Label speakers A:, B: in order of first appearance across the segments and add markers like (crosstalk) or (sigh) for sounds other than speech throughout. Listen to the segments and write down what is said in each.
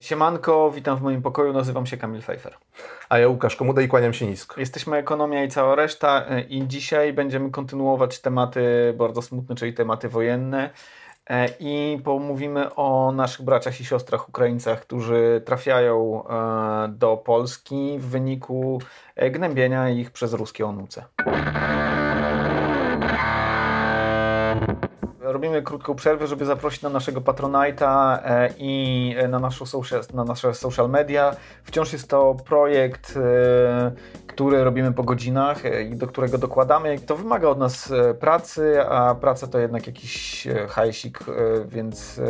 A: Siemanko, witam w moim pokoju, nazywam się Kamil Pfeiffer.
B: A ja Łukasz Komuda i kłaniam się nisko.
A: Jesteśmy Ekonomia i cała reszta e, i dzisiaj będziemy kontynuować tematy bardzo smutne, czyli tematy wojenne e, i pomówimy o naszych braciach i siostrach Ukraińcach, którzy trafiają e, do Polski w wyniku gnębienia ich przez ruskie onuce. Robimy krótką przerwę, żeby zaprosić na naszego Patronite'a e, i e, na, naszą social, na nasze social media. Wciąż jest to projekt, e, który robimy po godzinach i do którego dokładamy. To wymaga od nas pracy, a praca to jednak jakiś hajsik, więc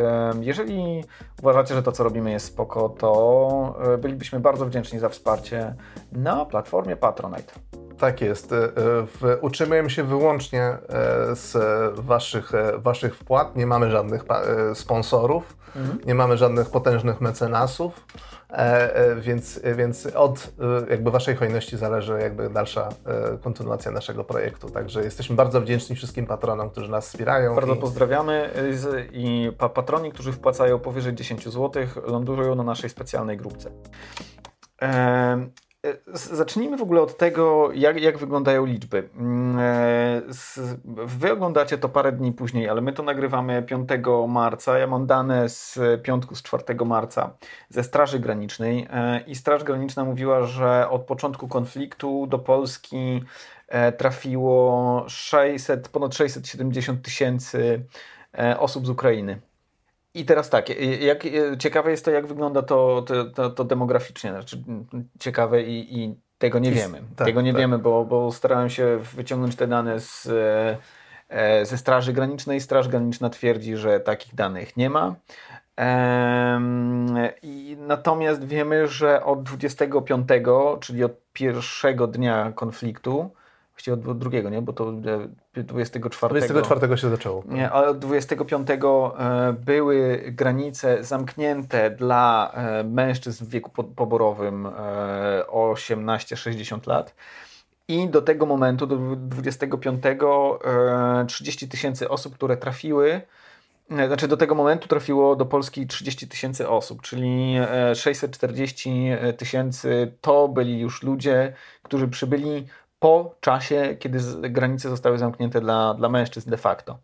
A: jeżeli uważacie, że to, co robimy jest spoko, to bylibyśmy bardzo wdzięczni za wsparcie na platformie Patronite.
B: Tak jest. E, w, utrzymujemy się wyłącznie e, z waszych, e, waszych wpłat. Nie mamy żadnych sponsorów, mhm. nie mamy żadnych potężnych mecenasów, więc, więc od jakby waszej hojności zależy jakby dalsza kontynuacja naszego projektu. Także jesteśmy bardzo wdzięczni wszystkim patronom, którzy nas wspierają.
A: Bardzo i... pozdrawiamy i patroni, którzy wpłacają powyżej 10 zł, lądują na naszej specjalnej grupce. Zacznijmy w ogóle od tego, jak, jak wyglądają liczby. Mm, e, wy oglądacie to parę dni później, ale my to nagrywamy 5 marca. Ja mam dane z piątku, z 4 marca ze Straży Granicznej e, i Straż Graniczna mówiła, że od początku konfliktu do Polski e, trafiło 600, ponad 670 tysięcy osób z Ukrainy. I teraz tak, jak, ciekawe jest to, jak wygląda to, to, to, demograficznie. Znaczy, ciekawe i, i tego nie wiemy. Tak, tego nie tak. wiemy, bo, bo starałem się wyciągnąć te dane z, e, ze Straży Granicznej. Straż Graniczna twierdzi, że takich danych nie ma. I natomiast wiemy, że od 25, czyli od pierwszego dnia konfliktu, właściwie od drugiego, nie? bo to 24.
B: 24 się zaczęło.
A: Nie, ale od 25 e, były granice zamknięte dla e, mężczyzn w wieku poborowym 18-60 e, lat. I do tego momentu, do 25, 30 tysięcy osób, które trafiły, znaczy do tego momentu trafiło do Polski 30 tysięcy osób, czyli 640 tysięcy to byli już ludzie, którzy przybyli po czasie, kiedy granice zostały zamknięte dla, dla mężczyzn de facto.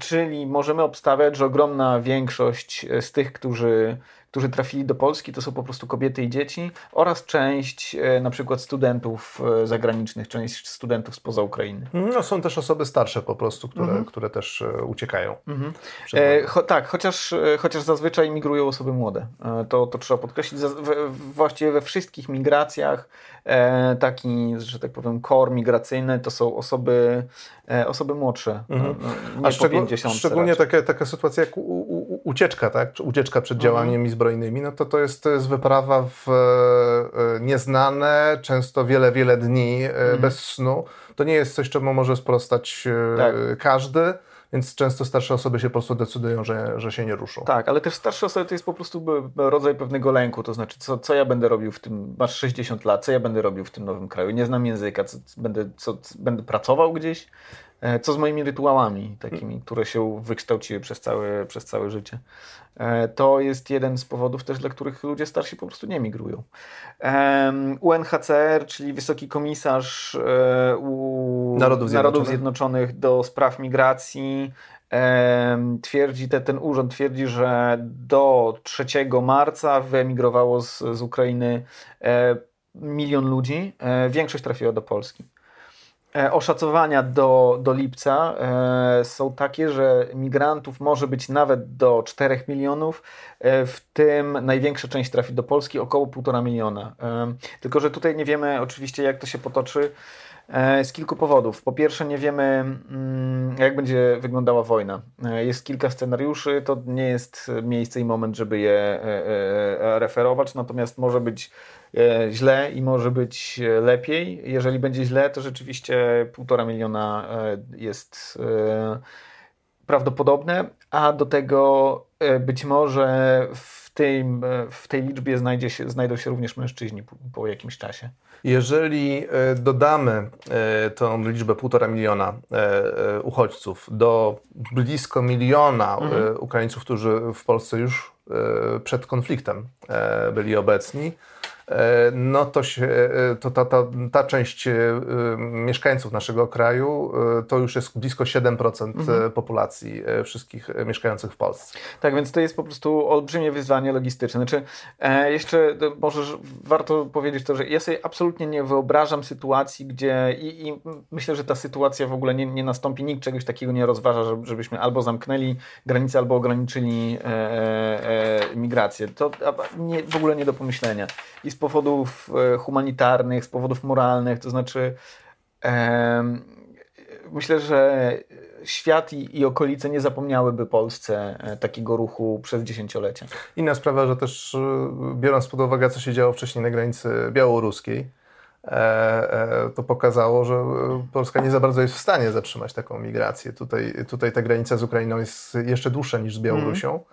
A: czyli możemy obstawiać, że ogromna większość z tych, którzy którzy trafili do Polski, to są po prostu kobiety i dzieci oraz część e, na przykład studentów e, zagranicznych, część studentów spoza Ukrainy.
B: No, są też osoby starsze po prostu, które, mhm. które też e, uciekają. Mhm.
A: E, cho, tak, chociaż, chociaż zazwyczaj migrują osoby młode. To, to trzeba podkreślić. Właściwie we wszystkich migracjach taki, że tak powiem, kor migracyjny to są osoby, osoby młodsze. Mhm. No,
B: no, nie A szczegół, 50 szczególnie taka, taka sytuacja jak u, u, ucieczka, tak? Ucieczka przed działaniem mhm zbrojnymi, no to to jest, to jest wyprawa w e, nieznane, często wiele, wiele dni mm. bez snu. To nie jest coś, czemu może sprostać e, tak. każdy. Więc często starsze osoby się po prostu decydują, że, że się nie ruszą.
A: Tak, ale też starsze osoby to jest po prostu rodzaj pewnego lęku, to znaczy co, co ja będę robił w tym, masz 60 lat, co ja będę robił w tym nowym kraju, nie znam języka, co, będę, co, będę pracował gdzieś, E, co z moimi rytuałami, takimi, które się wykształciły przez całe, przez całe życie? E, to jest jeden z powodów też, dla których ludzie starsi po prostu nie migrują. UNHCR, czyli Wysoki Komisarz e, Narodów, Zjednoczonych. Narodów Zjednoczonych do spraw migracji, twierdzi, te, ten urząd twierdzi, że do 3 marca wyemigrowało z, z Ukrainy milion ludzi. Większość trafiła do Polski. E, oszacowania do, do lipca e, są takie, że migrantów może być nawet do 4 milionów, e, w tym największa część trafi do Polski, około 1,5 miliona. Tylko, że tutaj nie wiemy oczywiście, jak to się potoczy z kilku powodów. Po pierwsze, nie wiemy, mm, jak będzie wyglądała wojna. Jest kilka scenariuszy, to nie jest miejsce i moment, żeby je referować, natomiast może być E, źle i może być e, lepiej. Jeżeli będzie źle, to rzeczywiście półtora miliona e, jest prawdopodobne, a do tego być może w tej, w tej liczbie znajdzie się, znajdą się również mężczyźni po, po jakimś czasie.
B: Jeżeli dodamy tą liczbę półtora miliona uchodźców do blisko miliona mhm. Ukraińców, którzy w Polsce już przed konfliktem byli obecni, E, no to, się, e, to ta, ta, ta część e, mieszkańców naszego kraju to już jest blisko 7% mhm. populacji wszystkich mieszkających w Polsce.
A: Tak, więc to jest po prostu olbrzymie wyzwanie logistyczne. Znaczy, jeszcze może warto powiedzieć to, że ja sobie absolutnie nie wyobrażam sytuacji, gdzie i, i myślę, że ta sytuacja w ogóle nie, nie nastąpi, nikt czegoś takiego nie rozważa, żebyśmy albo zamknęli granice, albo ograniczyli e, e, migrację. To nie, w ogóle nie do pomyślenia. I powodów e, humanitarnych, z powodów moralnych, to znaczy e, myślę, że świat i, i, okolice nie zapomniałyby Polsce e, takiego ruchu przez dziesięciolecia.
B: Inna sprawa, że też e, biorąc pod uwagę, co się działo wcześniej na granicy białoruskiej, to pokazało, że Polska nie za bardzo jest w stanie zatrzymać taką migrację. Tutaj, tutaj ta granica z Ukrainą jest jeszcze dłuższa niż z Białorusią. Mm.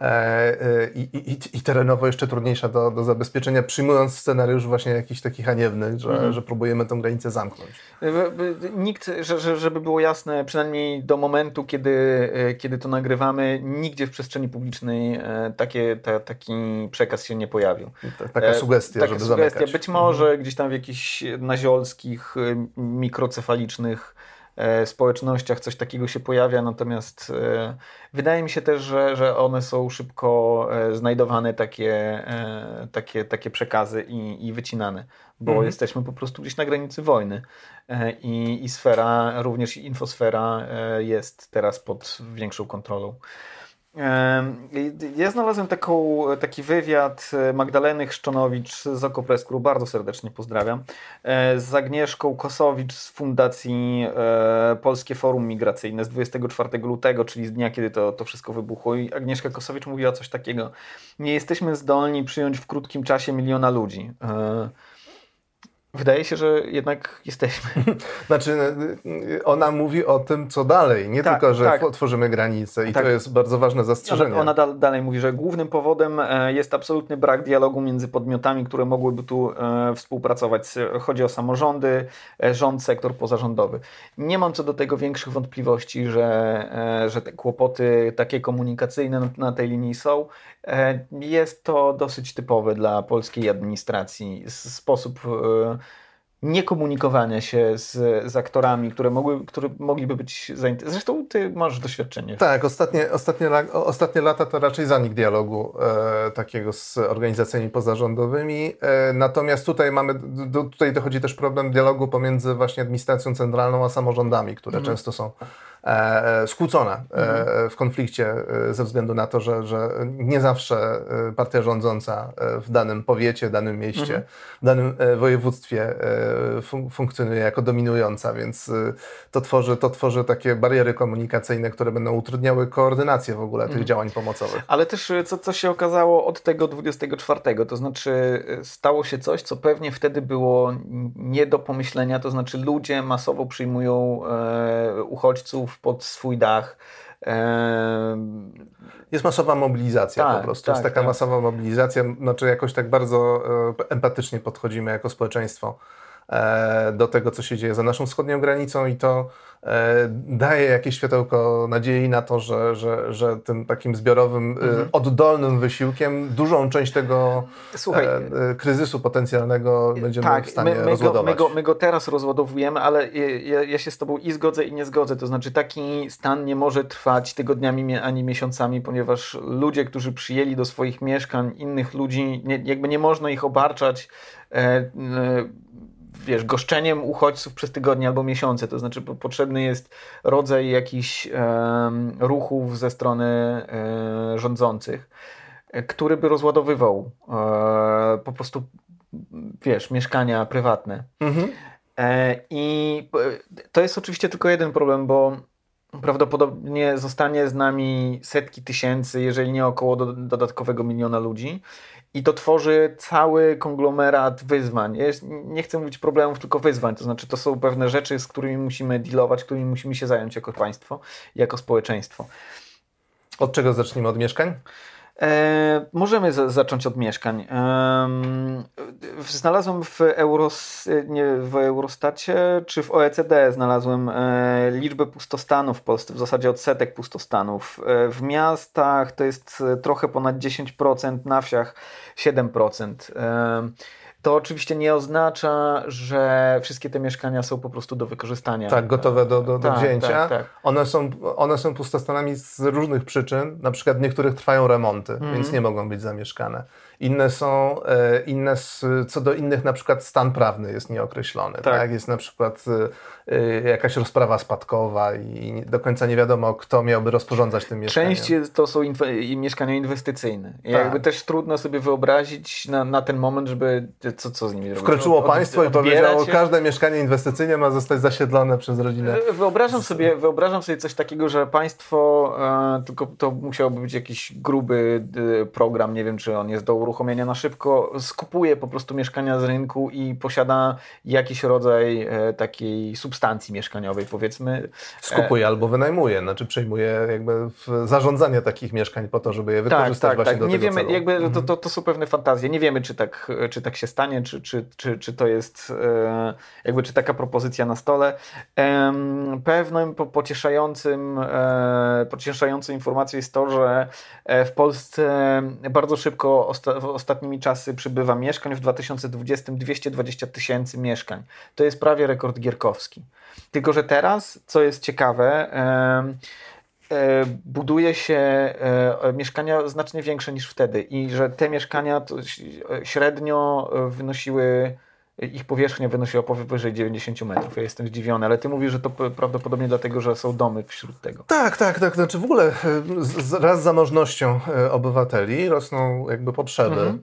B: E, e, i, i, i terenowo jeszcze trudniejsza do, do zabezpieczenia, przyjmując scenariusz właśnie jakiś taki haniebny, że, mhm. że próbujemy tę granicę zamknąć.
A: Nikt, że, żeby było jasne, przynajmniej do momentu, kiedy, e, kiedy to nagrywamy, nigdzie w przestrzeni publicznej takie, ta, taki przekaz się nie pojawił.
B: Taka sugestia, taka żeby sugestia. Zamykać.
A: Być może mhm. gdzieś tam w jakichś naziolskich, mikrocefalicznych E, społecznościach coś takiego się pojawia, natomiast e, wydaje mi się też, że, że one są szybko e, znajdowane takie, takie, takie przekazy i, i wycinane, bo mhm. jesteśmy po prostu gdzieś na granicy wojny i, i sfera, również infosfera jest teraz pod większą kontrolą. Ja znalazłem taką, taki wywiad e, Magdaleny Chrzczonowicz z Okopres bardzo serdecznie pozdrawiam, e, z Agnieszką Kosowicz z Fundacji e, Polskie Forum Migracyjne z 24 lutego, czyli z dnia, kiedy to, to wszystko wybuchło. I Agnieszka Kosowicz mówiła coś takiego. Nie jesteśmy zdolni przyjąć w krótkim czasie miliona ludzi. Wydaje się, że jednak jesteśmy. (laughs)
B: Znaczy, ona mówi o tym, co dalej. Nie tak, tylko, że tak. tworzymy granice i tak. to jest bardzo ważne zastrzeżenie.
A: Ona, ona dalej mówi, że głównym powodem e, jest absolutny brak dialogu między podmiotami, które mogłyby tu e, współpracować. Chodzi o samorządy, e, rząd, sektor pozarządowy. Nie mam co do tego większych wątpliwości, że, że te kłopoty takie komunikacyjne na tej linii są. Jest to dosyć typowe dla polskiej administracji. Sposób niekomunikowania się z, z aktorami, które, mogły, które mogliby być zainteresowane. Zresztą ty masz doświadczenie.
B: Tak, ostatnie, ostatnie, ostatnie lata to raczej zanik dialogu e, takiego z organizacjami pozarządowymi. E, natomiast tutaj mamy, do, tutaj dochodzi też problem dialogu pomiędzy właśnie administracją centralną a samorządami, które mhm. często są E, skłócone e, mhm. w konflikcie e, ze względu na to, że, że nie zawsze partia rządząca w danym powiecie, danym mieście, mhm. w danym województwie fun funkcjonuje jako dominująca, więc to tworzy, to tworzy takie bariery komunikacyjne, które będą utrudniały koordynację w ogóle tych mhm. działań pomocowych.
A: Ale też co, co się okazało od tego 24, to znaczy stało się coś, co pewnie wtedy było nie do pomyślenia, to znaczy ludzie masowo przyjmują e, uchodźców pod swój dach.
B: Jest masowa mobilizacja tak, po prostu. Tak, jest taka tak. masowa mobilizacja, znaczy jakoś tak bardzo e, empatycznie podchodzimy jako społeczeństwo do tego, co się dzieje za naszą wschodnią granicą i to E, daje jakieś światełko nadziei na to, że, że, że tym takim zbiorowym, e, mhm. oddolnym wysiłkiem dużą część tego Słuchaj, e, kryzysu potencjalnego będziemy tak, w stanie my, my rozładować.
A: Go, my, go, my go teraz rozładowujemy, ale ja, ja, się z Tobą i zgodzę i nie zgodzę. To znaczy taki stan nie może trwać tygodniami ani miesiącami, ponieważ ludzie, którzy przyjęli do swoich mieszkań innych ludzi, nie, jakby nie można ich obarczać e, e, wiesz, goszczeniem uchodźców przez tygodnie albo miesiące. To znaczy potrzebny jest rodzaj jakichś e, ruchów ze strony e, rządzących, który by rozładowywał e, po prostu, wiesz, mieszkania prywatne. Mhm. E, I to jest oczywiście tylko jeden problem, bo prawdopodobnie zostanie z nami setki tysięcy, jeżeli nie około do, dodatkowego miliona ludzi. I to tworzy cały konglomerat wyzwań. Jest, nie chcę mówić problemów, tylko wyzwań. To znaczy, to są pewne rzeczy, z którymi musimy dealować, którymi musimy się zająć jako państwo, jako społeczeństwo.
B: Od czego zacznijmy? Od mieszkań?
A: E, możemy zacząć od mieszkań. E, znalazłem w, Euros, nie, w Eurostacie czy w OECD znalazłem e, liczbę pustostanów w Polsce, w zasadzie odsetek pustostanów. E, w miastach to jest trochę ponad 10%, na wsiach 7% to oczywiście nie oznacza, że wszystkie te mieszkania są po prostu do wykorzystania.
B: Tak, gotowe do, do, do tak, wzięcia. Tak, tak. One, są, one są pustostanami z różnych przyczyn. Na przykład w niektórych trwają remonty, mm. więc nie mogą być zamieszkane. Inne są, e, inne, co do innych na przykład stan prawny jest nieokreślony. Tak. tak? Jest na przykład e, e, jakaś rozprawa spadkowa i do końca nie wiadomo, kto miałby rozporządzać tym mieszkaniem.
A: Częściej to są mieszkania inwestycyjne. Tak. Jakby też trudno sobie wyobrazić na, na ten moment, żeby co, co z nimi
B: robić. Wkroczyło Od, państwo i powiedziało, że każde mieszkanie inwestycyjne ma zostać zasiedlone przez rodzinę.
A: Wyobrażam sobie, wyobrażam sobie coś takiego, że państwo, e, tylko to musiałby być jakiś gruby program, nie wiem czy on jest do uruchomienia na szybko, skupuje po prostu mieszkania z rynku i posiada jakiś rodzaj e, takiej substancji mieszkaniowej, powiedzmy.
B: Skupuje e, albo wynajmuje, znaczy przejmuje jakby zarządzanie takich mieszkań po to, żeby je tak, wykorzystać tak, tak, właśnie tak. do
A: Nie
B: tego
A: wiemy,
B: celu.
A: jakby mhm. to, to, to, są pewne fantazje. Nie wiemy, czy tak, czy tak się stanie, czy, czy, czy, czy to jest e, jakby, czy taka propozycja na stole. Pewnym pocieszającym, pocieszającą informacją jest to, że w Polsce bardzo szybko ostatnimi czasy przybywa mieszkań. W 2020 220 tysięcy mieszkań. To jest prawie rekord gierkowski. Tylko, że teraz, co jest ciekawe, e, buduje się e, mieszkania znacznie większe niż wtedy i że te mieszkania średnio wynosiły ich powierzchnia wynosiła powyżej 90 metrów. Ja jestem zdziwiony, ale ty mówisz, że to prawdopodobnie dlatego, że są domy wśród tego.
B: Tak, tak, tak. Znaczy w ogóle raz z zamożnością e, obywateli rosną jakby potrzeby mhm.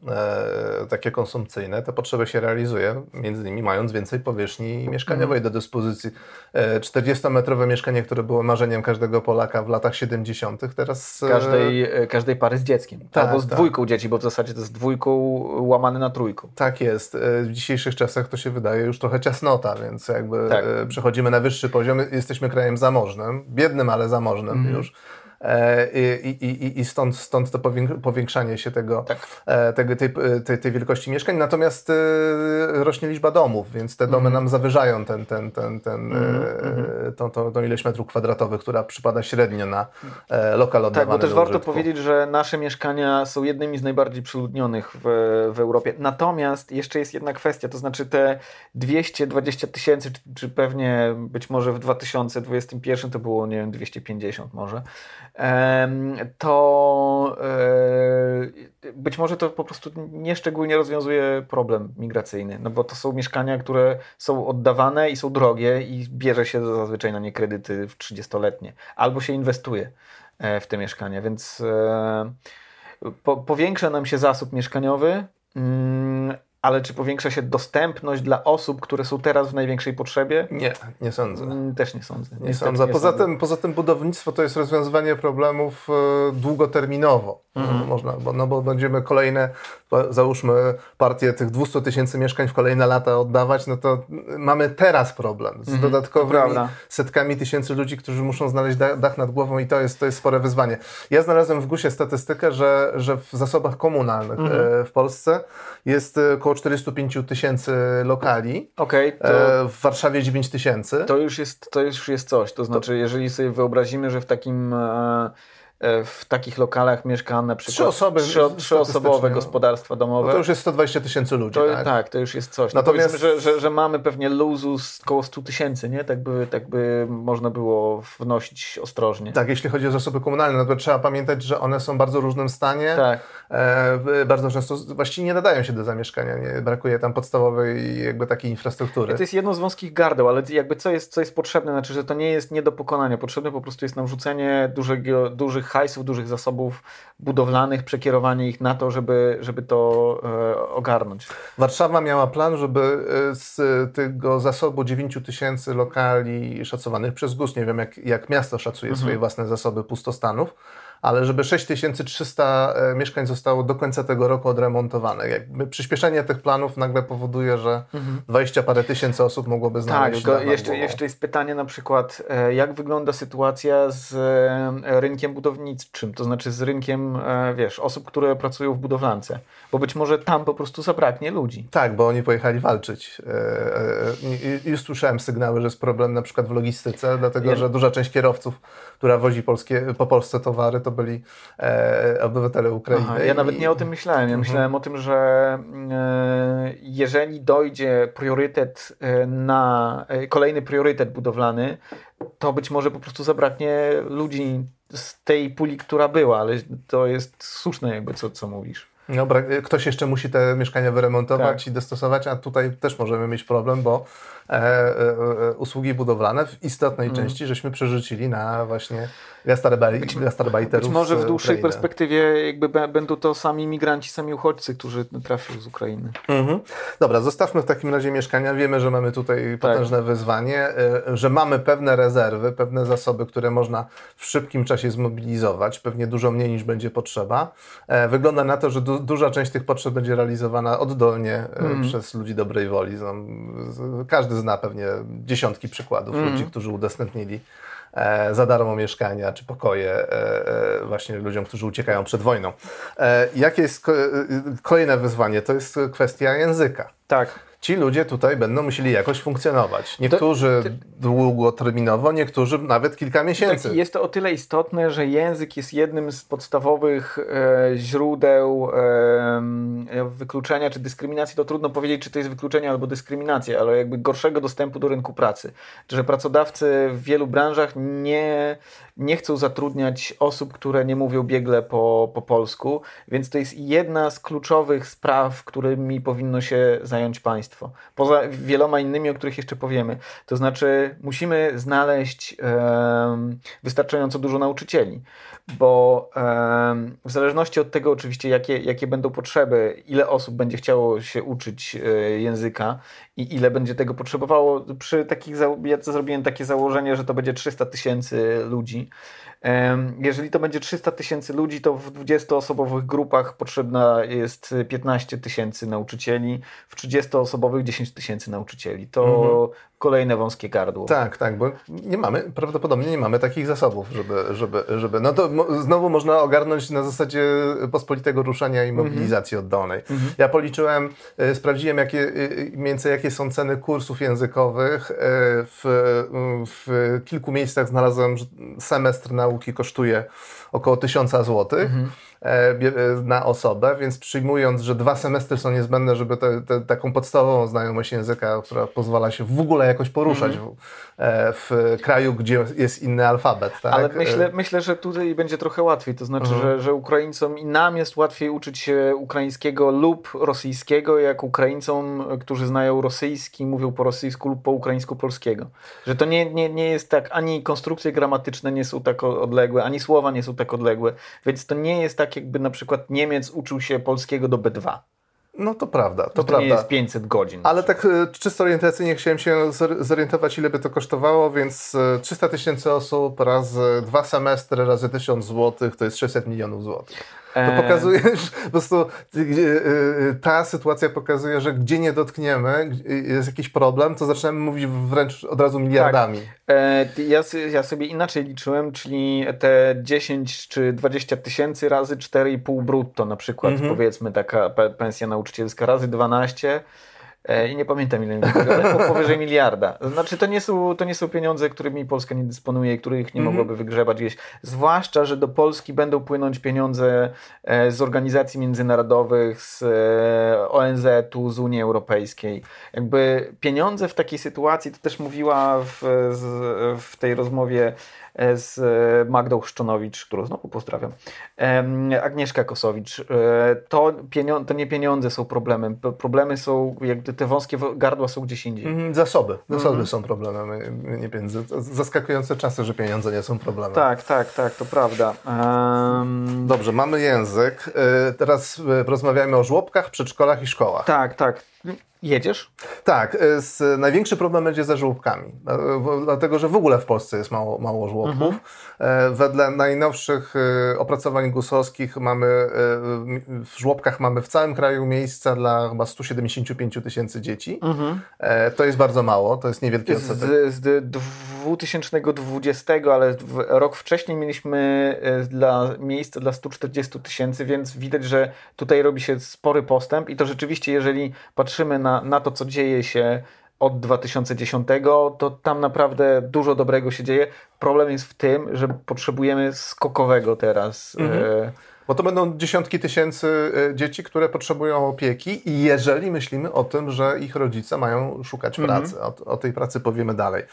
B: e, takie konsumpcyjne. Te potrzeby się realizuje, między innymi mając więcej powierzchni mieszkaniowej mhm. do dyspozycji. E, 40-metrowe mieszkanie, które było marzeniem każdego Polaka w latach 70., teraz...
A: E, każdej, e, każdej pary z dzieckiem. Tak, Albo z tak. dwójką dzieci, bo w zasadzie to jest dwójką łamane na trójką.
B: Tak jest. E, w dzisiejszych czasach czasach to się wydaje już trochę ciasnota, więc jakby tak. E, przechodzimy na wyższy poziom. Jesteśmy krajem zamożnym, biednym, ale zamożnym mm. już. E, I, i, i stąd, stąd to powiększanie się tego, tak. E, tego tej, tej, tej, wielkości mieszkań. Natomiast rośnie liczba domów, więc te domy mm. nam zawyżają ten, ten, ten, ten, mm. tą, tą, tą ilość metrów kwadratowych, która przypada średnio na lokal oddawany
A: Tak, bo też warto powiedzieć, że nasze mieszkania są jednymi z najbardziej przeludnionych w, w Europie. Natomiast jeszcze jest jedna kwestia, to znaczy te 220 tysięcy, czy, czy pewnie być może w 2021 to było, nie wiem, 250 może, to e, być może to po prostu nieszczególnie rozwiązuje problem migracyjny, no bo to są mieszkania, które są oddawane i są drogie i bierze się zazwyczaj na nie kredyty w 30-letnie, albo się inwestuje e, w te mieszkania, więc e, powiększa nam się zasób mieszkaniowy, mm, ale czy powiększa się dostępność dla osób, które są teraz w największej potrzebie?
B: Nie, nie sądzę.
A: Mm, też nie sądzę.
B: Nie sądzę. Poza, nie tym, sądzę. poza tym budownictwo to jest rozwiązywanie problemów e, długoterminowo. Mhm. Można, bo, no bo będziemy kolejne, załóżmy partię tych 200 tysięcy mieszkań w kolejne lata oddawać, no to mamy teraz problem z mhm, dodatkowymi setkami tysięcy ludzi, którzy muszą znaleźć dach nad głową i to jest, to jest spore wyzwanie. Ja znalazłem w GUSie statystykę, że, że w zasobach komunalnych mhm. E, w Polsce jest około 45 tysięcy lokali.
A: Okay,
B: to... W Warszawie 9 tysięcy.
A: To już jest, to już jest coś. To znaczy, to... jeżeli sobie wyobrazimy, że w takim e, E, w takich lokalach mieszka na przykład trzy osoby, trzy, trzyosobowe gospodarstwa domowe. No
B: to już jest 120 tysięcy ludzi,
A: to,
B: tak?
A: tak? to już jest coś. No Natomiast... Że, że, że, mamy pewnie luzu z około 100 tysięcy, nie? Tak by, tak by można było wnosić ostrożnie.
B: Tak, jeśli chodzi o zasoby komunalne, no to trzeba pamiętać, że one są w bardzo różnym stanie. Tak. E, bardzo często właściwie nie nadają się do zamieszkania. Nie? Brakuje tam podstawowej jakby takiej infrastruktury.
A: I to jest jedno z wąskich gardeł, ale jakby co jest, co jest potrzebne? Znaczy, że to nie jest nie do pokonania. Potrzebne po prostu jest nam rzucenie dużych, dużych hajsów, dużych zasobów budowlanych, przekierowanie ich na to, żeby, żeby to e, ogarnąć.
B: Warszawa miała plan, żeby e, z tego zasobu 9 tysięcy lokali szacowanych przez GUS, nie wiem jak, jak miasto szacuje mhm. swoje własne zasoby pustostanów, ale żeby 6300 e, mieszkań zostało do końca tego roku odremontowane. Jakby przyspieszenie tych planów nagle powoduje, że mhm. 20 parę tysięcy osób mogłoby znaleźć
A: Tak, jeszcze, jeszcze jest pytanie na przykład, e, jak wygląda sytuacja z e, rynkiem budowniczym, to znaczy z rynkiem, wiesz, osób, które pracują w budowlance, bo być może tam po prostu zabraknie ludzi.
B: Tak, bo oni pojechali walczyć. Już słyszałem sygnały, że jest problem na przykład w logistyce, dlatego, że duża część kierowców, która wozi polskie, po Polsce towary, to byli e, obywatele Ukrainy. Aha,
A: ja nawet nie o tym myślałem. Ja mhm. myślałem o tym, że e, jeżeli dojdzie priorytet e, na e, kolejny priorytet budowlany, to być może po prostu zabraknie ludzi z tej puli, która była, ale to jest słuszne jakby, co, co mówisz.
B: Dobra, ktoś jeszcze musi te mieszkania wyremontować tak. i dostosować, a tutaj też możemy mieć problem, bo e, e, e usługi budowlane w istotnej mm. części żeśmy przerzucili na właśnie gastarbeiterów.
A: Być może w dłuższej perspektywie jakby będą to sami migranci, sami uchodźcy, którzy trafią z Ukrainy. Mhm.
B: Dobra, zostawmy w takim razie mieszkania. Wiemy, że mamy tutaj tak. potężne wyzwanie, e, że mamy pewne rezerwy, pewne zasoby, które można w szybkim czasie zmobilizować, pewnie dużo mniej niż będzie potrzeba. E, wygląda na to, że du duża część tych potrzeb będzie realizowana oddolnie mhm. przez ludzi dobrej woli. Każdy zna pewnie dziesiątki przykładów mhm. ludzi, którzy udostępnili E, za darmo mieszkania czy pokoje e, e, właśnie ludziom, którzy uciekają przed wojną. Jakie jest kolejne wyzwanie? To jest kwestia języka.
A: Tak
B: ci ludzie tutaj będą musieli jakoś funkcjonować. Niektórzy to, długoterminowo, niektórzy nawet kilka miesięcy.
A: Tak, jest to o tyle istotne, że język jest jednym z podstawowych e, źródeł e, wykluczenia czy dyskryminacji. To trudno powiedzieć, czy to jest wykluczenie albo dyskryminacja, ale jakby gorszego dostępu do rynku pracy. Że pracodawcy w wielu branżach nie nie chcą zatrudniać osób, które nie mówią biegle po, po polsku, więc to jest jedna z kluczowych spraw, którymi powinno się zająć państwo. Poza wieloma innymi, o których jeszcze powiemy. To znaczy, musimy znaleźć wystarczająco dużo nauczycieli, bo w zależności od tego, oczywiście, jakie, jakie będą potrzeby, ile osób będzie chciało się uczyć e, języka i ile będzie tego potrzebowało, przy takich, ja zrobiłem takie założenie, że to będzie 300 tysięcy ludzi jeżeli to będzie 300 tysięcy ludzi, to w 20-osobowych grupach potrzebna jest 15 tysięcy nauczycieli, w 30-osobowych 10 tysięcy nauczycieli. To mhm. Kolejne wąskie gardło.
B: Tak, tak, bo nie mamy, prawdopodobnie nie mamy takich zasobów, żeby, żeby, żeby no to znowu można ogarnąć na zasadzie pospolitego ruszania i mhm. mobilizacji mhm. oddolnej. Mhm. Ja policzyłem, e, sprawdziłem jakie, e, mniej więcej jakie są ceny kursów językowych. E, w, w kilku miejscach znalazłem semestr na nauki kosztuje około 1000 zł. E, e, na osobę, więc przyjmując, że dwa semestry są niezbędne, żeby te, te, taką podstawową znajomość języka, która pozwala się w ogóle jakoś poruszać mm. w, e, w, kraju, gdzie jest inny alfabet. Tak?
A: Ale myślę, myślę, że tutaj będzie trochę łatwiej, to znaczy, mm. że, że Ukraińcom i nam jest łatwiej uczyć się ukraińskiego lub rosyjskiego, jak Ukraińcom, którzy znają rosyjski, mówią po rosyjsku lub po ukraińsku polskiego. Że to nie, nie, nie jest tak, ani konstrukcje gramatyczne nie są tak odległe, ani słowa nie są tak odległe, więc to nie jest tak tak, jakby na przykład Niemiec uczył się polskiego do B2.
B: No to prawda, to,
A: to
B: prawda.
A: nie jest 500 godzin.
B: Ale tak e, czysto orientacyjnie chciałem się zorientować, ile by to kosztowało, więc 300 e, tysięcy osób razy dwa semestry razy 1000 złotych to jest 600 milionów złotych. To e, pokazuje, że po prostu ta sytuacja pokazuje, że gdzie nie dotkniemy, jest jakiś problem, to zaczynamy mówić wręcz od razu miliardami.
A: Tak. Ja, ja sobie inaczej liczyłem, czyli te 10 czy 20 tysięcy razy 4,5 brutto na przykład, mhm. powiedzmy taka pensja nauczycielska, razy 12 E, i nie pamiętam ile ale powyżej miliarda. Znaczy to nie, są, to nie są pieniądze, którymi Polska nie dysponuje i których nie mm -hmm. mogłaby wygrzebać gdzieś. Zwłaszcza, że do Polski będą płynąć pieniądze e, z organizacji międzynarodowych, z e, ONZ-u, z Unii Europejskiej. Jakby pieniądze w takiej sytuacji, to też mówiła w, w tej rozmowie z Magdą Chrzczonowicz, którą znowu pozdrawiam, Agnieszka Kosowicz. To, to nie pieniądze są problemem. Problemy są, jakby te wąskie gardła są gdzieś indziej.
B: Mm, zasoby. Zasoby mm. są problemem, nie pieniądze. Zaskakujące czasy, że pieniądze nie są problemem.
A: Tak, tak, tak, to prawda. Um...
B: Dobrze, mamy język. E, teraz e, porozmawiamy o żłobkach, przedszkolach i szkołach.
A: Tak, tak. Jedziesz?
B: Tak. E, z, największy problem będzie ze żłobkami, e, dlatego że w ogóle w Polsce jest mało, mało żłobków. Mhm. E, wedle najnowszych opracowań gusowskich mamy w żłobkach mamy w całym kraju miejsca dla chyba 175 tysięcy dzieci. Mhm. To jest bardzo mało, to jest niewielki odsetek.
A: Z, z 2020, ale rok wcześniej mieliśmy dla miejsca dla 140 tysięcy, więc widać, że tutaj robi się spory postęp i to rzeczywiście, jeżeli patrzymy na, na to, co dzieje się od 2010, to tam naprawdę dużo dobrego się dzieje. Problem jest w tym, że potrzebujemy skokowego teraz. Mhm. E,
B: bo to będą dziesiątki tysięcy e, dzieci, które potrzebują opieki i jeżeli myślimy o tym, że ich rodzice mają szukać mhm. pracy, o, o, tej pracy powiemy dalej.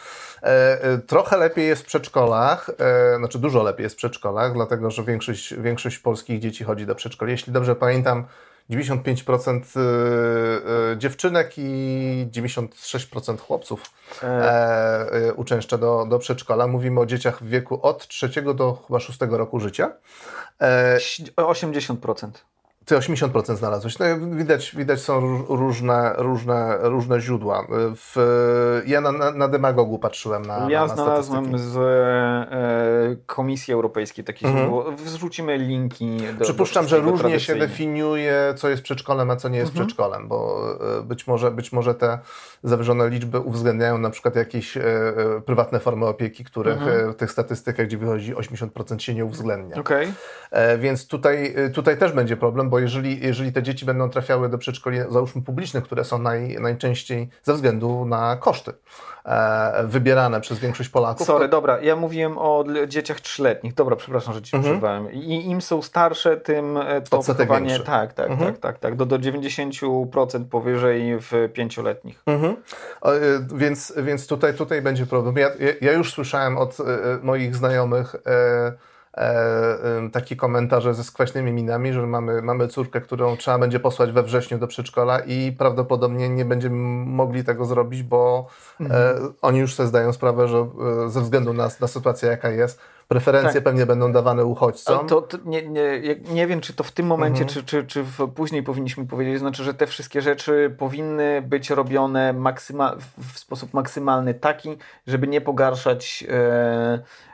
B: E, trochę lepiej jest w przedszkolach, znaczy dużo lepiej jest w przedszkolach, dlatego że większość, większość polskich dzieci chodzi do przedszkoli. Jeśli dobrze pamiętam, 95% y, y, dziewczynek i 96% chłopców e. e. Y, uczęszcza do, do przedszkola. Mówimy o dzieciach w wieku od trzeciego do chyba szóstego roku życia.
A: E, 80%.
B: Ty 80% znalazłeś. No, widać, widać są różne, różne, różne źródła. W, ja na, na demagogu patrzyłem na
A: Ja
B: na
A: znalazłem z e, Komisji Europejskiej takie mhm. źródło. Wrzucimy linki.
B: Do, Przypuszczam, do że różnie się definiuje, co jest przedszkolem, a co nie jest mhm. przedszkolem, bo e, być może, być może te zawyżone liczby uwzględniają na przykład jakieś e, e prywatne formy opieki, których mhm. E, w tych statystykach, gdzie wychodzi 80% się nie uwzględnia.
A: Okay.
B: E, więc tutaj, tutaj też będzie problem, bo jeżeli, jeżeli te dzieci będą trafiały do przedszkoli, załóżmy publicznych, które są naj, najczęściej ze względu na koszty e, wybierane przez większość Polaków.
A: Sorry, to... dobra, ja mówiłem o dzieciach trzyletnich. Dobra, przepraszam, że ci mhm. przerwałem. I im są starsze, tym e, to wychowanie... Tak, tak, mhm. tak, tak, tak. Do, do 90% powyżej w pięcioletnich. Mhm.
B: E, więc, więc tutaj, tutaj będzie problem. Ja, ja już słyszałem od e, moich znajomych e, takie komentarze ze skwaśnymi minami, że mamy, mamy córkę, którą trzeba będzie posłać we wrześniu do przedszkola i prawdopodobnie nie będziemy mogli tego zrobić, bo e, mhm. oni już sobie zdają sprawę, że e, ze względu na, na sytuację, jaka jest, preferencje tak. pewnie będą dawane uchodźcom.
A: To, to nie, nie, nie wiem, czy to w tym momencie, mhm. czy, czy, czy w, później powinniśmy powiedzieć, znaczy, że te wszystkie rzeczy powinny być robione maksyma, w sposób maksymalny taki, żeby nie pogarszać e, E,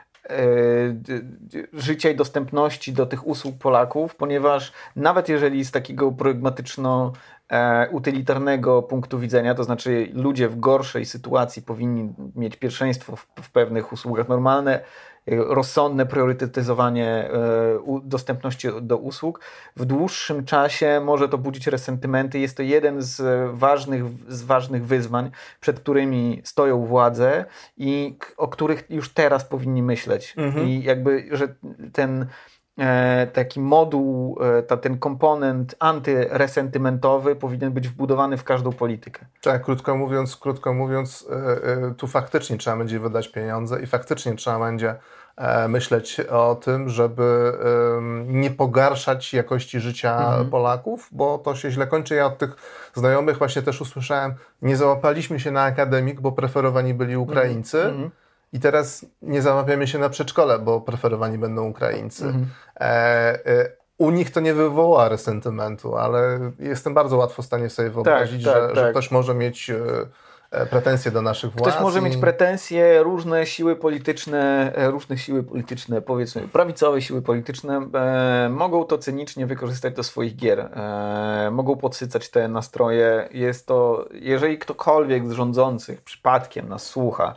A: życia i dostępności do tych usług Polaków, ponieważ nawet jeżeli z takiego pragmatyczno e, utylitarnego punktu widzenia, to znaczy ludzie w gorszej sytuacji powinni mieć pierwszeństwo w, w pewnych usługach normalne, rozsądne priorytetyzowanie e, dostępności do usług. W dłuższym czasie może to budzić resentymenty. Jest to jeden z ważnych, z ważnych wyzwań, przed którymi stoją władze i o których już teraz powinni myśleć. Mhm. I jakby, że ten taki moduł, e, ta, ten komponent antyresentymentowy powinien być wbudowany w każdą politykę.
B: Tak, krótko mówiąc, krótko mówiąc, tu faktycznie trzeba będzie wydać pieniądze i faktycznie trzeba będzie E, myśleć o tym, żeby nie pogarszać jakości życia mhm. Polaków, bo to się źle kończy. Ja od tych znajomych właśnie też usłyszałem, nie załapaliśmy się na akademik, bo preferowani byli Ukraińcy. Mhm. I teraz nie załapiamy się na przedszkole, bo preferowani będą Ukraińcy. Mhm. E, e, u nich to nie wywoła resentymentu, ale jestem bardzo łatwo w stanie sobie wyobrazić, tak, tak, że, tak. że ktoś może mieć e, E, pretensje do naszych władz.
A: Ktoś może i... mieć pretensje, różne siły polityczne, e, różne siły polityczne, powiedzmy prawicowe siły polityczne, e, mogą to cynicznie wykorzystać do swoich gier. E, mogą podsycać te nastroje. Jest to, jeżeli ktokolwiek z rządzących przypadkiem nas słucha,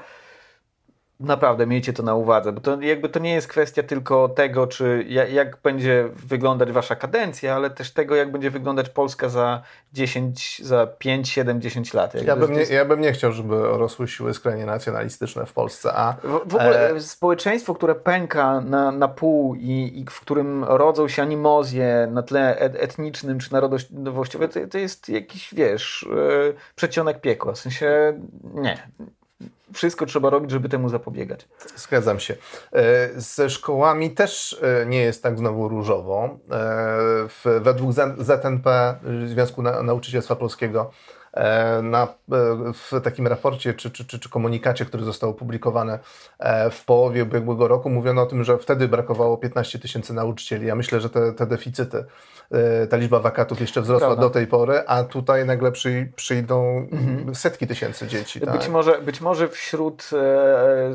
A: Naprawdę, miejcie to na uwadze, bo to jakby to nie jest kwestia tylko tego, czy jak, będzie wyglądać wasza kadencja, ale też tego, jak będzie wyglądać Polska za 10, za 5, 7, 10 lat.
B: ja bym, nie, jest... ja bym nie chciał, żeby rosły siły skrajnie nacjonalistyczne w Polsce. A,
A: w, w ogóle e... społeczeństwo, które pęka na, na pół i, i w którym rodzą się animozje na tle etnicznym czy narodowościowym, to, to jest jakiś, wiesz, yy, przecionek piekła. W sensie nie wszystko trzeba robić, żeby temu zapobiegać.
B: Zgadzam się. Ze szkołami też nie jest tak znowu różowo. Według ZNP, Związku Nauczycielstwa Polskiego, E, na, e, w takim raporcie czy, czy, czy, czy komunikacie, który został opublikowany e, w połowie ubiegłego roku, mówiono o tym, że wtedy brakowało 15 tysięcy nauczycieli. Ja myślę, że te, te deficyty, ta liczba wakatów jeszcze wzrosła Prawda. do tej pory, a tutaj nagle przy, przyjdą mhm. setki tysięcy dzieci.
A: Tak? Być, może, być może wśród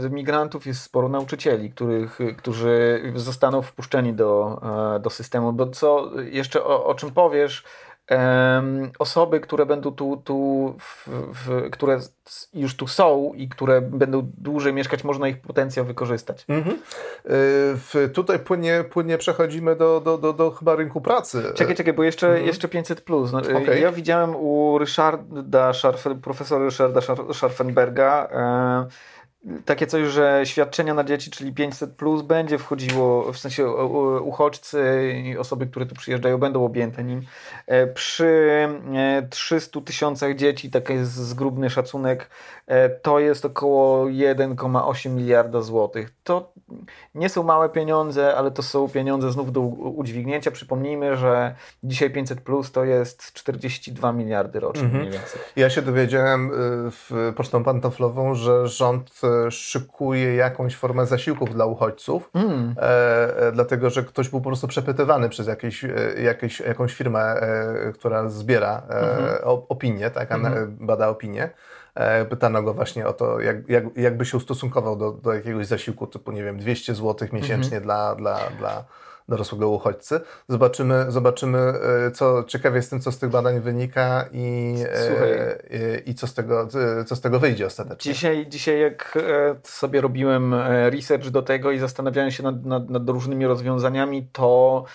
A: migrantów jest sporo nauczycieli, których, którzy zostaną wpuszczeni do, do systemu, bo co jeszcze o, o czym powiesz, osoby, które będą tu, tu w, w, które już tu są i które będą dłużej mieszkać, można ich potencjał wykorzystać. Mhm.
B: W, tutaj płynnie, płynnie przechodzimy do, do, do, do chyba rynku pracy.
A: Czekaj, czekaj, bo jeszcze, mhm. jeszcze 500 plus. No, okay. Ja widziałem u Ryszarda, Scharf, profesora Ryszarda Scharfenberga e, takie coś, że świadczenia na dzieci, czyli 500 plus będzie wchodziło, w sensie uchodźcy i osoby, które tu przyjeżdżają będą objęte nim. E, przy 300 e, tysiącach dzieci, taki jest zgrubny szacunek, e, to jest około 1,8 miliarda złotych. To nie są małe pieniądze, ale to są pieniądze znów do udźwignięcia. Przypomnijmy, że dzisiaj 500 plus to jest 42 miliardy rocznie mhm. mniej więcej.
B: Ja się dowiedziałem w pocztą pantoflową, że rząd szykuje jakąś formę zasiłków dla uchodźców, mm. e, dlatego że ktoś był po prostu przepytywany przez jakieś, e, jakieś, jakąś firmę, e, która zbiera e, -hmm. opinię, tak, mm bada opinię. E, pytano go właśnie o to, jak, jak, jakby się ustosunkował do, do jakiegoś zasiłku typu, nie wiem, 200 zł miesięcznie mm dla, dla, dla dorosłego uchodźcy. Zobaczymy, zobaczymy e, co ciekawie jestem, co z tych badań wynika i, e, i, i co, z tego, co z tego wyjdzie ostatecznie.
A: Dzisiaj, dzisiaj jak e, sobie robiłem research do tego i zastanawiałem się nad, nad, nad różnymi rozwiązaniami, to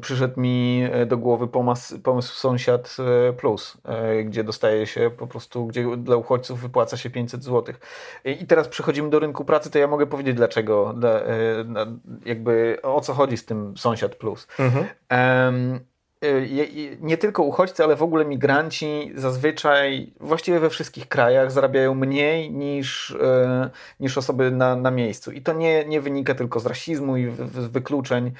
A: przyszedł mi e, do głowy pomysł, pomysł Sąsiad e, Plus, e, gdzie dostaje się po prostu, gdzie dla uchodźców wypłaca się 500 zł. I teraz przechodzimy do rynku pracy, to ja mogę powiedzieć dlaczego, jakby o co chodzi z tym Sąsiad Plus. Mhm. Y, nie tylko uchodźcy, ale w ogóle migranci zazwyczaj, właściwie we wszystkich krajach, zarabiają mniej niż, y, niż osoby na, na miejscu. I to nie, nie wynika tylko z rasizmu i wykluczeń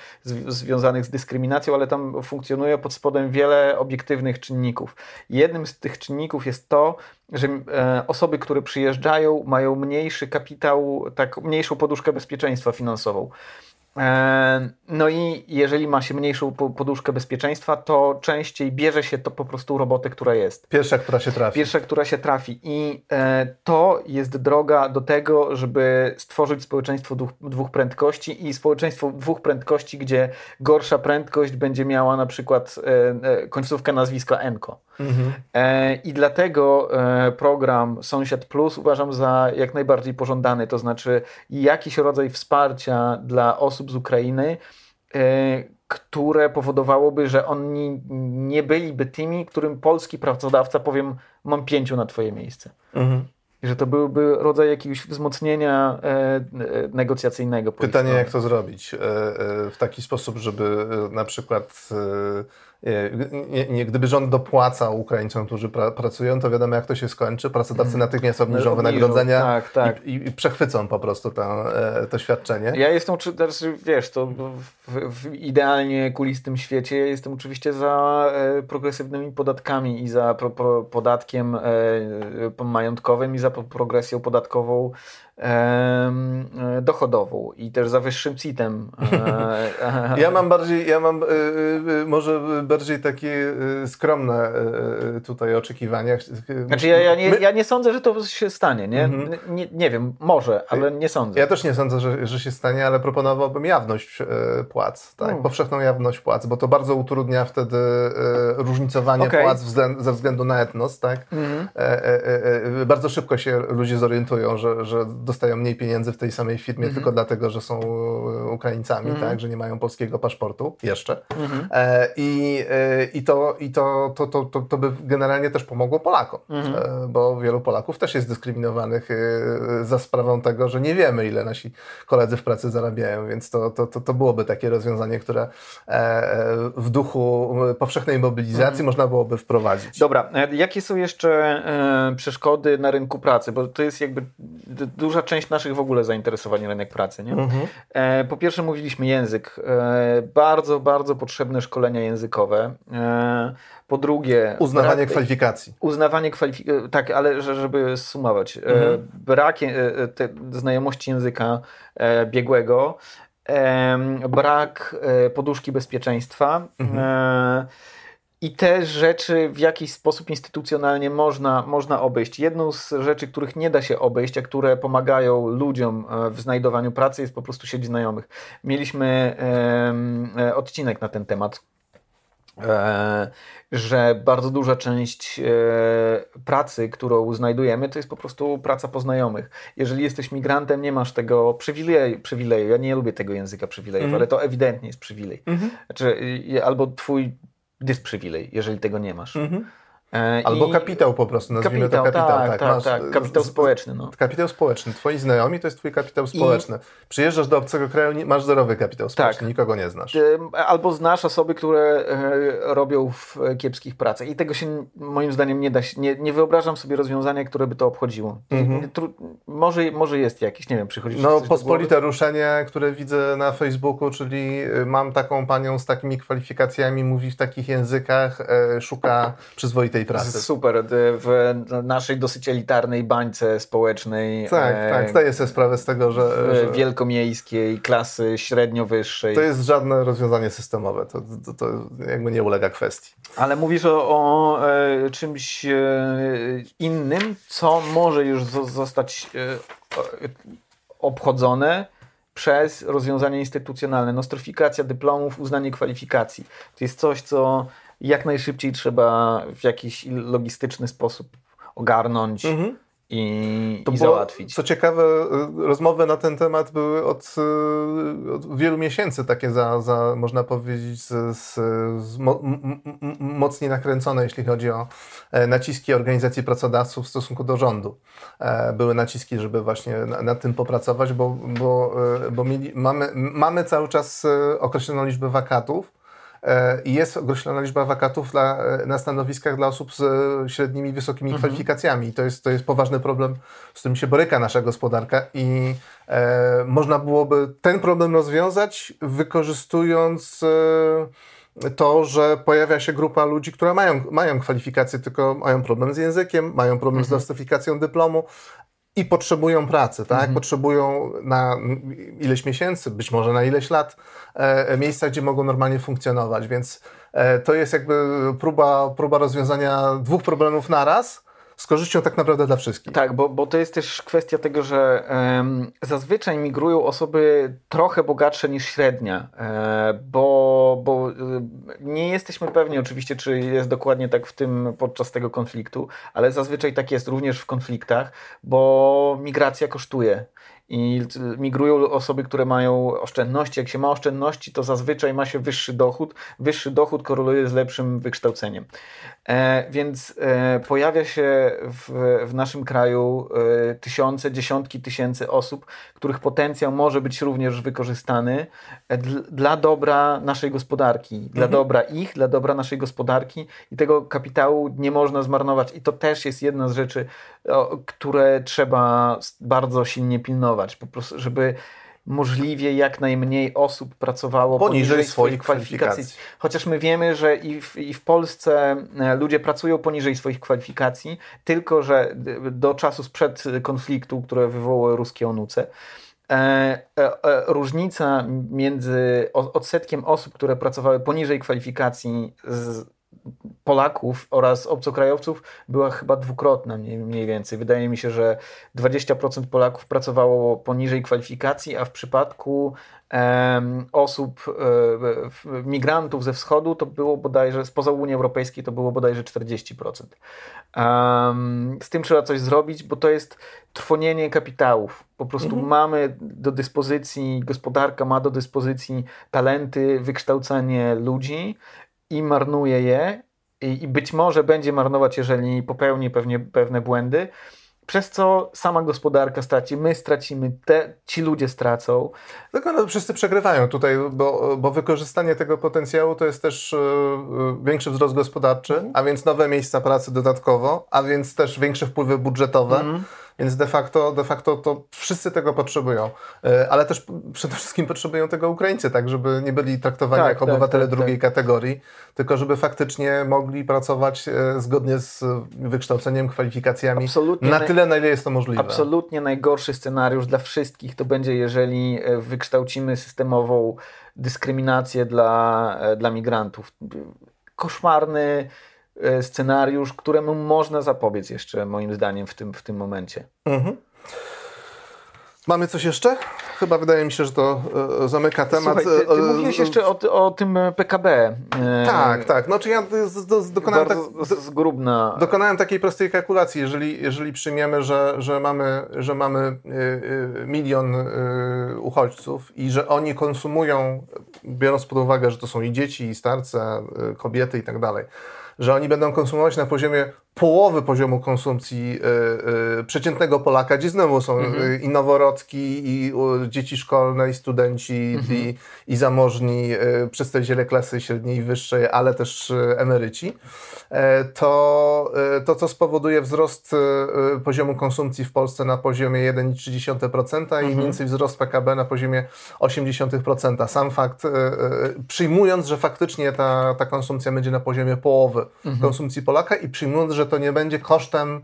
A: związanych z dyskryminacją, ale tam funkcjonuje pod spodem wiele obiektywnych czynników. Jednym z tych czynników jest to, że e, osoby, które przyjeżdżają, mają mniejszy kapitał, tak, mniejszą poduszkę bezpieczeństwa finansową. E, no i jeżeli ma się mniejszą poduszkę bezpieczeństwa, to częściej bierze się to po prostu robotę, która jest.
B: Pierwsza, która się trafi.
A: Pierwsza, która się trafi. I e, to jest droga do tego, żeby stworzyć społeczeństwo dwóch, prędkości i społeczeństwo dwóch prędkości, gdzie gorsza prędkość będzie miała na przykład e, końcówkę nazwiska Enko. Mhm. I dlatego program Sąsiad Plus uważam za jak najbardziej pożądany, to znaczy jakiś rodzaj wsparcia dla osób, osób z Ukrainy, e, które powodowałoby, że oni nie byliby tymi, którym polski pracodawca powiem, mam pięciu na twoje miejsce. Mhm. Że to byłby rodzaj jakiegoś wzmocnienia e, e, negocjacyjnego.
B: Pytanie, jak to zrobić? w taki sposób, żeby na przykład nie, gdyby rząd dopłacał Ukraińcom, którzy pra, pracują, to wiadomo jak to się skończy. Pracodawcy mm. natychmiast obniżą wynagrodzenia tak, tak. I, i, przechwycą po prostu to, e, to świadczenie.
A: Ja jestem, znaczy, wiesz, to w, w idealnie kulistym świecie jestem oczywiście za e, progresywnymi podatkami i za pro, pro, podatkiem e, majątkowym i za progresją podatkową dochodową i też za wyższym CIT-em.
B: E, ja mam bardziej, ja mam e, może bardziej takie skromne tutaj oczekiwania.
A: Znaczy ja, ja, nie, ja nie sądzę, że to się stanie, nie? Mhm. Nie, nie wiem, może, ale nie sądzę.
B: Ja też nie sądzę, że, że się stanie, ale proponowałbym jawność płac, tak? Hmm. powszechną jawność płac, bo to bardzo utrudnia wtedy różnicowanie okay. płac ze względu na etnos, tak? Mhm. Bardzo szybko się ludzie zorientują, że, że dostają mniej pieniędzy w tej samej firmie -hmm. tylko dlatego, że są e, Ukraińcami, -hmm. tak, że nie mają polskiego paszportu jeszcze. -hmm. e, I i, to, i to, to, to, to, to by generalnie też pomogło Polakom, mhm. bo wielu Polaków też jest dyskryminowanych za sprawą tego, że nie wiemy, ile nasi koledzy w pracy zarabiają, więc to, to, to, to byłoby takie rozwiązanie, które w duchu powszechnej mobilizacji mhm. można byłoby wprowadzić.
A: Dobra, jakie są jeszcze przeszkody na rynku pracy? Bo to jest jakby duża część naszych w ogóle zainteresowań rynek pracy. Nie? Mhm. Po pierwsze mówiliśmy język. Bardzo, bardzo potrzebne szkolenia językowe. Po drugie...
B: Uznawanie brak, kwalifikacji.
A: Uznawanie kwalifikacji, tak, ale żeby sumować. Mhm. Brak znajomości języka biegłego, brak poduszki bezpieczeństwa, mhm i te rzeczy w jakiś sposób instytucjonalnie można, można obejść. Jedną z rzeczy, których nie da się obejść, a które pomagają ludziom e, w znajdowaniu pracy, jest po prostu sieć znajomych. Mieliśmy e, odcinek na ten temat. E, że bardzo duża część e, pracy, którą znajdujemy, to jest po prostu praca po znajomych. Jeżeli jesteś migrantem, nie masz tego przywileju. przywileju. Ja nie lubię tego języka przywilejów, mm. ale to ewidentnie jest przywilej. Mm -hmm. Znaczy, albo twój dysprywilej, jeżeli tego nie masz. Mhm.
B: E, Albo I... kapitał po prostu, nazwijmy kapitał, to kapitał.
A: Tak, tak, tak, Masz, tak, kapitał społeczny. No.
B: Kapitał społeczny. Twoi znajomi to jest twój kapitał społeczny. I... Przyjeżdżasz do obcego kraju, masz zerowy kapitał społeczny, tak. nikogo nie znasz.
A: Albo znasz osoby, które e, robią w kiepskich pracach. I tego się moim zdaniem nie da nie, nie wyobrażam sobie rozwiązania, które by to obchodziło. Mhm. Może, może jest jakieś, nie wiem, przychodzi
B: No pospolite ruszenie, które widzę na Facebooku, czyli mam taką panią z takimi kwalifikacjami, mówi w takich językach, e, szuka przyzwoitej pracy.
A: Super, w naszej dosyć elitarnej bańce społecznej.
B: Tak, e, tak, zdaję sobie sprawę z tego, że, że...
A: Wielkomiejskiej, klasy średnio wyższej.
B: To jest żadne rozwiązanie systemowe, to, to, to jakby nie ulega kwestii.
A: Ale mówisz o, o e, czymś e, innym, co może już zostać e, obchodzone przez rozwiązania instytucjonalne. Nostryfikacja dyplomów, uznanie kwalifikacji. To jest coś, co jak najszybciej trzeba w jakiś logistyczny sposób ogarnąć. Mhm. I, i załatwić.
B: Co ciekawe, y, rozmowy na ten temat były od, y, od wielu miesięcy takie za, za można powiedzieć, z, z, z mo, m, m, mocniej nakręcone, jeśli chodzi o e, naciski organizacji pracodawców w stosunku do rządu. E, były naciski, żeby właśnie nad tym popracować, bo, bo, e, bo mieli, mamy, mamy cały czas określoną liczbę wakatów, jest określona liczba wakatów dla, e, na stanowiskach dla osób z e, średnimi wysokimi mhm. kwalifikacjami. I to jest, to jest poważny problem, z którym się boryka nasza gospodarka i e, można byłoby ten problem rozwiązać wykorzystując e, to, że pojawia się grupa ludzi, która mają, mają kwalifikacje, tylko mają problem z językiem, mają problem mhm. z nostyfikacją dyplomu, i potrzebują pracy, tak? Mhm. Potrzebują na ileś miesięcy, być może na ileś lat e, miejsca, gdzie mogą normalnie funkcjonować, więc e, to jest jakby próba, próba rozwiązania dwóch problemów naraz z korzyścią tak naprawdę dla wszystkich.
A: Tak, bo, bo to jest też kwestia tego, że um, zazwyczaj migrują osoby trochę bogatsze niż średnia, e, bo, bo e, nie jesteśmy pewni oczywiście, czy jest dokładnie tak w tym podczas tego konfliktu, ale zazwyczaj tak jest również w konfliktach, bo migracja kosztuje i migrują osoby, które mają oszczędności. Jak się ma oszczędności, to zazwyczaj ma się wyższy dochód. Wyższy dochód koreluje z lepszym wykształceniem. E, więc e, pojawia się w, w naszym kraju e, tysiące, dziesiątki tysięcy osób, których potencjał może być również wykorzystany e, dla dobra naszej gospodarki, mhm. dla dobra ich, dla dobra naszej gospodarki i tego kapitału nie można zmarnować. I to też jest jedna z rzeczy, o, które trzeba bardzo silnie pilnować, po prostu, żeby możliwie jak najmniej osób pracowało
B: poniżej, poniżej swoich kwalifikacji. kwalifikacji.
A: Chociaż my wiemy, że i w, i w Polsce e, ludzie pracują poniżej swoich kwalifikacji, tylko że do czasu sprzed konfliktu, które wywołały ruskie onuce, e, e, różnica między odsetkiem osób, które pracowały poniżej kwalifikacji z Polaków oraz obcokrajowców była chyba dwukrotna mniej więcej. Wydaje mi się, że 20% Polaków pracowało poniżej kwalifikacji, a w przypadku um, osób, um, migrantów ze wschodu to było bodajże, spoza Unii Europejskiej to było bodajże 40%. Um, z tym trzeba coś zrobić, bo to jest trwonienie kapitałów. Po prostu mhm. mamy do dyspozycji, gospodarka ma do dyspozycji talenty, wykształcenie ludzi i marnuje je i, być może będzie marnować, jeżeli popełni pewnie pewne błędy, przez co sama gospodarka straci, my stracimy, te, ci ludzie stracą.
B: Tylko no, wszyscy przegrywają tutaj, bo, bo wykorzystanie tego potencjału to jest też yy, większy wzrost gospodarczy, mm. a więc nowe miejsca pracy dodatkowo, a więc też większe wpływy budżetowe. Mm więc de facto, de facto to wszyscy tego potrzebują. E, ale też przede wszystkim potrzebują tego Ukraińcy, tak, żeby nie byli traktowani tak, jako tak, obywatele tak, drugiej tak. kategorii, tylko żeby faktycznie mogli pracować e, zgodnie z wykształceniem, kwalifikacjami absolutnie na tyle, na ile jest to możliwe.
A: Absolutnie najgorszy scenariusz dla wszystkich to będzie, jeżeli e, wykształcimy systemową dyskryminację dla, dla migrantów. Koszmarny scenariusz, któremu można zapobiec jeszcze moim zdaniem w tym, w tym momencie. Mhm.
B: Mamy coś jeszcze? Chyba wydaje mi się, że to e, zamyka temat.
A: Słuchaj, ty, ty e, mówiłeś jeszcze o, o tym PKB.
B: Tak, tak. Znaczy ja z, z, dokonałem, tak,
A: zgrubna.
B: dokonałem takiej prostej kalkulacji. Jeżeli, jeżeli przyjmiemy, że, że mamy, że mamy milion uchodźców i że oni konsumują, biorąc pod uwagę, że to są i dzieci, i starce, kobiety i tak dalej, że oni będą konsumować na poziomie połowy poziomu konsumpcji y, y, przeciętnego Polaka, gdzie znowu są mhm. i noworodki, i dzieci szkolne, i studenci, mhm. i, i zamożni y, przedstawiciele klasy średniej i wyższej, ale też emeryci, to, to co spowoduje wzrost poziomu konsumpcji w Polsce na poziomie 1,3% mhm. i mniej więcej wzrost PKB na poziomie 0,8%. Sam fakt, przyjmując, że faktycznie ta, ta konsumpcja będzie na poziomie połowy mhm. konsumpcji Polaka i przyjmując, że że to nie będzie kosztem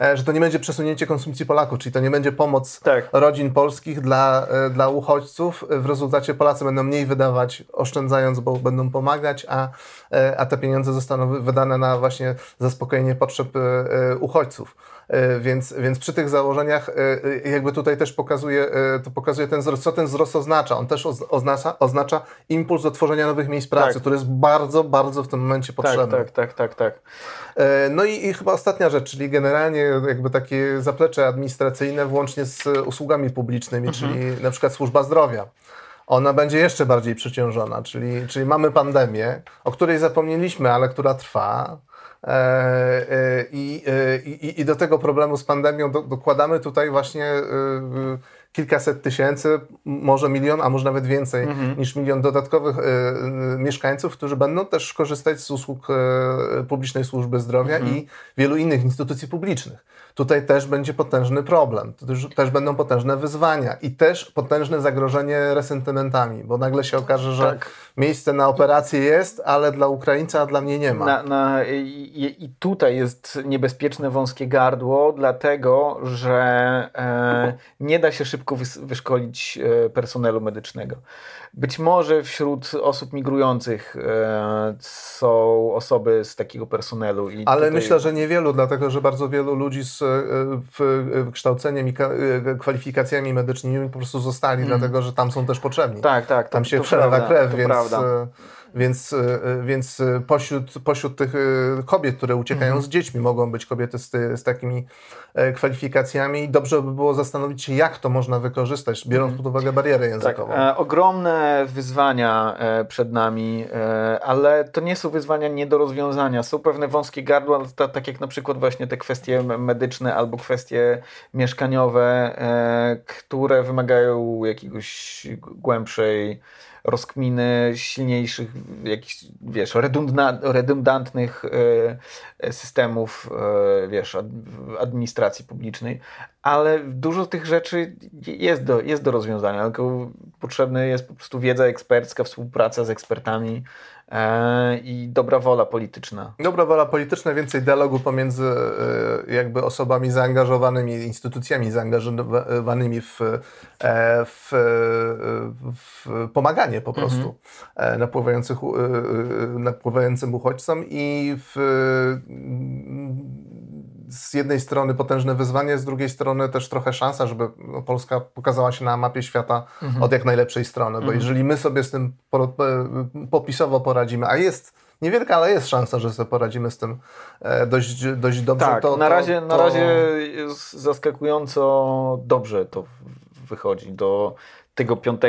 B: e, że to nie będzie przesunięcie konsumpcji Polaków, czyli to nie będzie pomoc tak. rodzin polskich dla, e, dla uchodźców. W rezultacie Polacy będą mniej wydawać, oszczędzając, bo będą pomagać, a, e, a te pieniądze zostaną wydane na właśnie zaspokojenie potrzeb uchodźców. E, więc, więc przy tych założeniach e, e, jakby tutaj też pokazuje, to pokazuje ten wzrost, co ten wzrost oznacza. On też oznacza, oznacza impuls do tworzenia nowych miejsc pracy, tak. który jest bardzo, bardzo w tym momencie tak, potrzebny.
A: Tak, tak, tak, tak. tak.
B: No i, i chyba ostatnia rzecz, czyli generalnie jakby takie zaplecze administracyjne włącznie z usługami publicznymi, mhm. czyli na przykład służba zdrowia ona będzie jeszcze bardziej przeciążona, czyli, czyli mamy pandemię, o której zapomnieliśmy, ale która trwa. E, e, I, e, i, I do tego problemu z pandemią do, dokładamy tutaj właśnie kilkaset tysięcy, może milion, a może nawet więcej mhm. niż milion dodatkowych mieszkańców, którzy będą też korzystać z usług publicznej służby zdrowia mhm. i wielu innych instytucji publicznych tutaj też będzie potężny problem, też, też będą potężne wyzwania i też potężne zagrożenie resentymentami, bo nagle się okaże, że tak. miejsce na operację jest, ale dla Ukraińca, a dla mnie nie ma.
A: Na, na, i, I tutaj jest niebezpieczne wąskie gardło, dlatego że e, nie da się szybko wyszkolić e, personelu medycznego. Być może wśród osób migrujących e, są osoby z takiego personelu.
B: Ale tutaj... myślę, że niewielu, dlatego że bardzo wielu ludzi z e, wykształceniem i kwalifikacjami medycznymi po prostu zostali, mm. dlatego że tam są też potrzebni.
A: Tak, tak.
B: Tam się przelewa krew, więc... Prawda. Więc, e, więc e, pośród, pośród tych e, kobiet, które uciekają mhm. z dziećmi, mogą być kobiety z, z takimi kwalifikacjami. Dobrze by było zastanowić się, jak to można wykorzystać, biorąc mhm. pod uwagę barierę językową.
A: Tak, e, ogromne wyzwania e, przed nami, e, ale to nie są wyzwania nie do rozwiązania. Są pewne wąskie gardła, tak jak na przykład właśnie te kwestie medyczne albo kwestie mieszkaniowe, które wymagają jakiegoś głębszej rozkminy silniejszych, jakichś, wiesz, redundantnych e, systemów, e, wiesz, administracji publicznej, ale dużo tych rzeczy jest do, jest do rozwiązania, tylko potrzebna jest po prostu wiedza ekspercka, współpraca z ekspertami, i dobra wola polityczna.
B: Dobra wola polityczna, więcej dialogu pomiędzy e, jakby osobami zaangażowanymi, instytucjami zaangażowanymi w, e, w, w pomaganie po prostu mhm. napływających, napływającym uchodźcom i w z jednej strony potężne wyzwanie, z drugiej strony też trochę szansa, żeby Polska pokazała się na mapie świata mhm. od jak najlepszej strony. Bo mhm. jeżeli my sobie z tym popisowo poradzimy, a jest niewielka, ale jest szansa, że sobie poradzimy z tym e, dość, dość dobrze.
A: Tak,
B: to,
A: na, razie, to... na razie zaskakująco dobrze to wychodzi. Do tego 5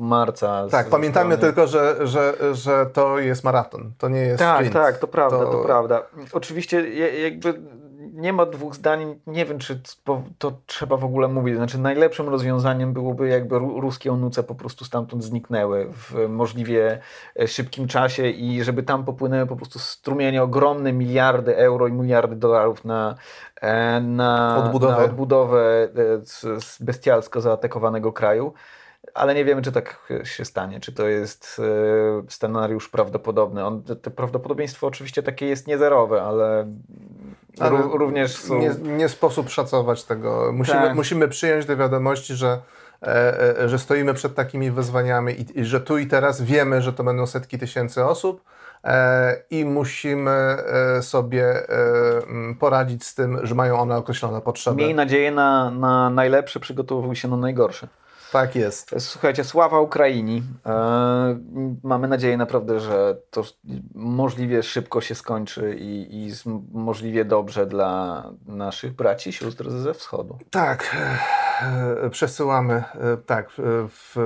A: marca.
B: Tak, pamiętajmy tylko, że, że, że to jest maraton, to nie jest
A: Tak,
B: sprint.
A: tak, to prawda, to... to prawda. Oczywiście jakby nie ma dwóch zdań. Nie wiem, czy to, trzeba w ogóle mówić. Znaczy, najlepszym rozwiązaniem byłoby, jakby ruskie onuce po prostu stamtąd zniknęły w możliwie e, szybkim czasie i żeby tam popłynęły po prostu strumienie ogromne miliardy euro i miliardy dolarów na, e, na
B: odbudowę,
A: na odbudowę e, bestialsko zaatakowanego kraju ale nie wiemy, czy tak się stanie, czy to jest scenariusz prawdopodobny. On, to prawdopodobieństwo oczywiście takie jest niezerowe, ale ale również są...
B: nie, nie, sposób szacować tego. Musimy, tak. musimy przyjąć do wiadomości, że, e, e, że stoimy przed takimi wyzwaniami i, i, że tu i teraz wiemy, że to będą setki tysięcy osób e, i musimy e, sobie e, poradzić z tym, że mają one określone potrzeby.
A: Miej nadzieję na, na najlepsze, przygotowuj się na najgorsze.
B: Tak jest.
A: Słuchajcie, sława Ukraini. E, mamy nadzieję naprawdę, że to możliwie szybko się skończy i, i możliwie dobrze dla naszych braci i sióstr ze wschodu.
B: Tak, e, przesyłamy e, tak w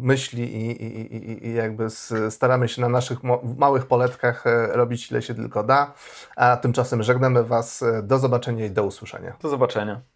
B: myśli i, i, i jakby staramy się na naszych małych poletkach robić ile się tylko da. A tymczasem żegnamy Was. Do zobaczenia i do usłyszenia.
A: Do zobaczenia.